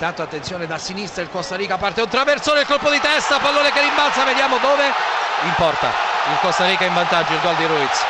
Tanto attenzione da sinistra il Costa Rica parte un traversone, il colpo di testa, pallone che rimbalza, vediamo dove. In porta, il Costa Rica in vantaggio, il gol di Ruiz.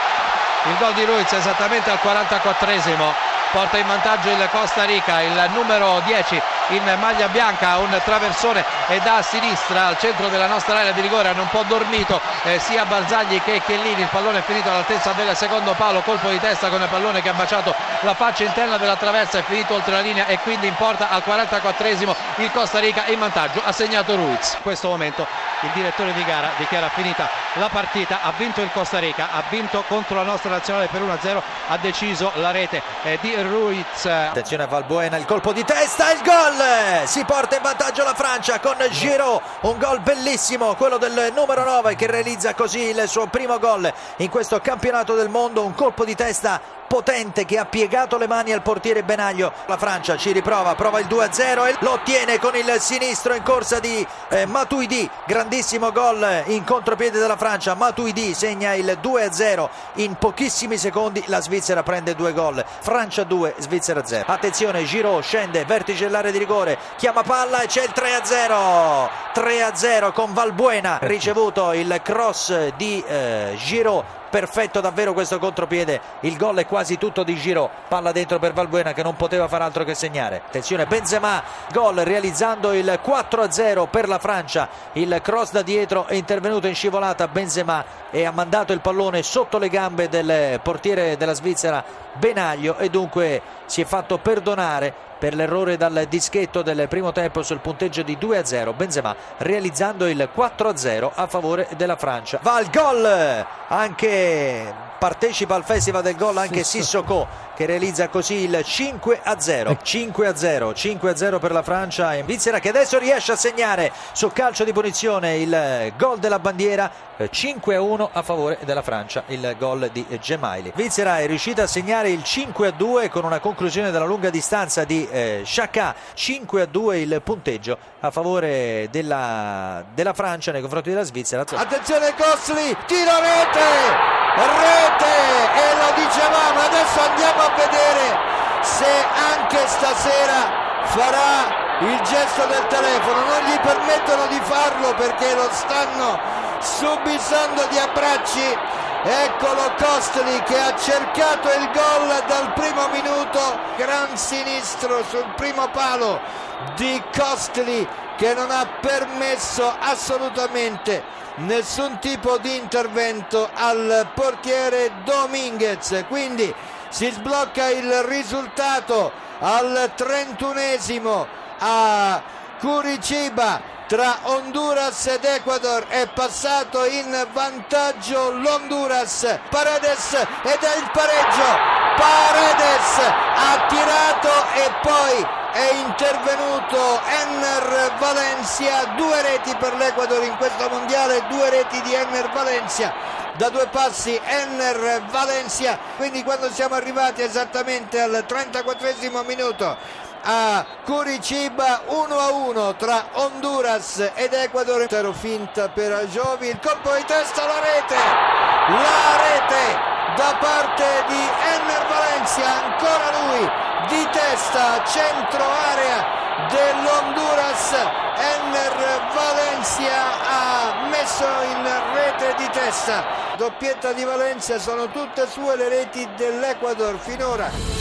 Il gol di Ruiz esattamente al 44esimo, porta in vantaggio il Costa Rica, il numero 10 in maglia bianca, un traversone e da sinistra al centro della nostra area di rigore, hanno un po' dormito eh, sia Barzagli che Chiellini, il pallone è finito all'altezza del secondo palo, colpo di testa con il pallone che ha baciato la faccia interna della traversa, è finito oltre la linea e quindi in porta al 44esimo il Costa Rica in vantaggio, ha segnato Ruiz. In questo momento il direttore di gara dichiara finita la partita, ha vinto il Costa Rica, ha vinto contro la nostra nazionale per 1-0, ha deciso la rete eh, di Ruiz. Attenzione a Valbuena, il colpo di testa, il gol! Si porta in vantaggio la Francia con Giroud, un gol bellissimo, quello del numero 9 che realizza così il suo primo gol in questo campionato del mondo, un colpo di testa potente che ha piegato le mani al portiere Benaglio. La Francia ci riprova, prova il 2-0 e lo ottiene con il sinistro in corsa di eh, Matuidi. Grandissimo gol in contropiede della Francia. Matuidi segna il 2-0 in pochissimi secondi. La Svizzera prende due gol. Francia 2, Svizzera 0. Attenzione, Giroud scende, vertice dell'area di rigore, chiama palla e c'è il 3-0. 3-0 con Valbuena ricevuto il cross di eh, Giroud perfetto davvero questo contropiede. Il gol è quasi tutto di giro. Palla dentro per Valbuena che non poteva far altro che segnare. Attenzione Benzema gol realizzando il 4-0 per la Francia. Il cross da dietro è intervenuto in scivolata. Benzema e ha mandato il pallone sotto le gambe del portiere della Svizzera Benaglio e dunque si è fatto perdonare per l'errore dal dischetto del primo tempo sul punteggio di 2-0 Benzema realizzando il 4-0 a favore della Francia. Va al gol! Anche partecipa al festival del gol anche Sissoko che realizza così il 5 a 0 5 a 0 5 a 0 per la Francia e Svizzera che adesso riesce a segnare su calcio di punizione il gol della bandiera 5 a 1 a favore della Francia il gol di Gemaili. Svizzera è riuscita a segnare il 5 a 2 con una conclusione dalla lunga distanza di eh, Chaka 5 a 2 il punteggio a favore della, della Francia nei confronti della Svizzera. Attenzione Costli tiro rete! Rete e lo dicevamo adesso andiamo a vedere se anche stasera farà il gesto del telefono. Non gli permettono di farlo perché lo stanno subissando di abbracci eccolo Costoli che ha cercato il gol dal primo minuto. Gran sinistro sul primo palo di Costoli che non ha permesso assolutamente nessun tipo di intervento al portiere Dominguez. Quindi si sblocca il risultato al trentunesimo a Curiciba tra Honduras ed Ecuador è passato in vantaggio l'Honduras. Paredes ed è il pareggio. Paredes ha tirato e poi è intervenuto Enner Valencia, due reti per l'Ecuador in questo mondiale, due reti di Enner Valencia. Da due passi Enner Valencia, quindi quando siamo arrivati esattamente al 34 minuto a Curiciba 1 a 1 tra Honduras ed Ecuador. Intero finta per Giovi il colpo di testa la rete la rete da parte di Enner Valencia ancora lui di testa centro area dell'Honduras. Enner Valencia ha messo in rete di testa. Doppietta di Valencia sono tutte sue le reti dell'Ecuador finora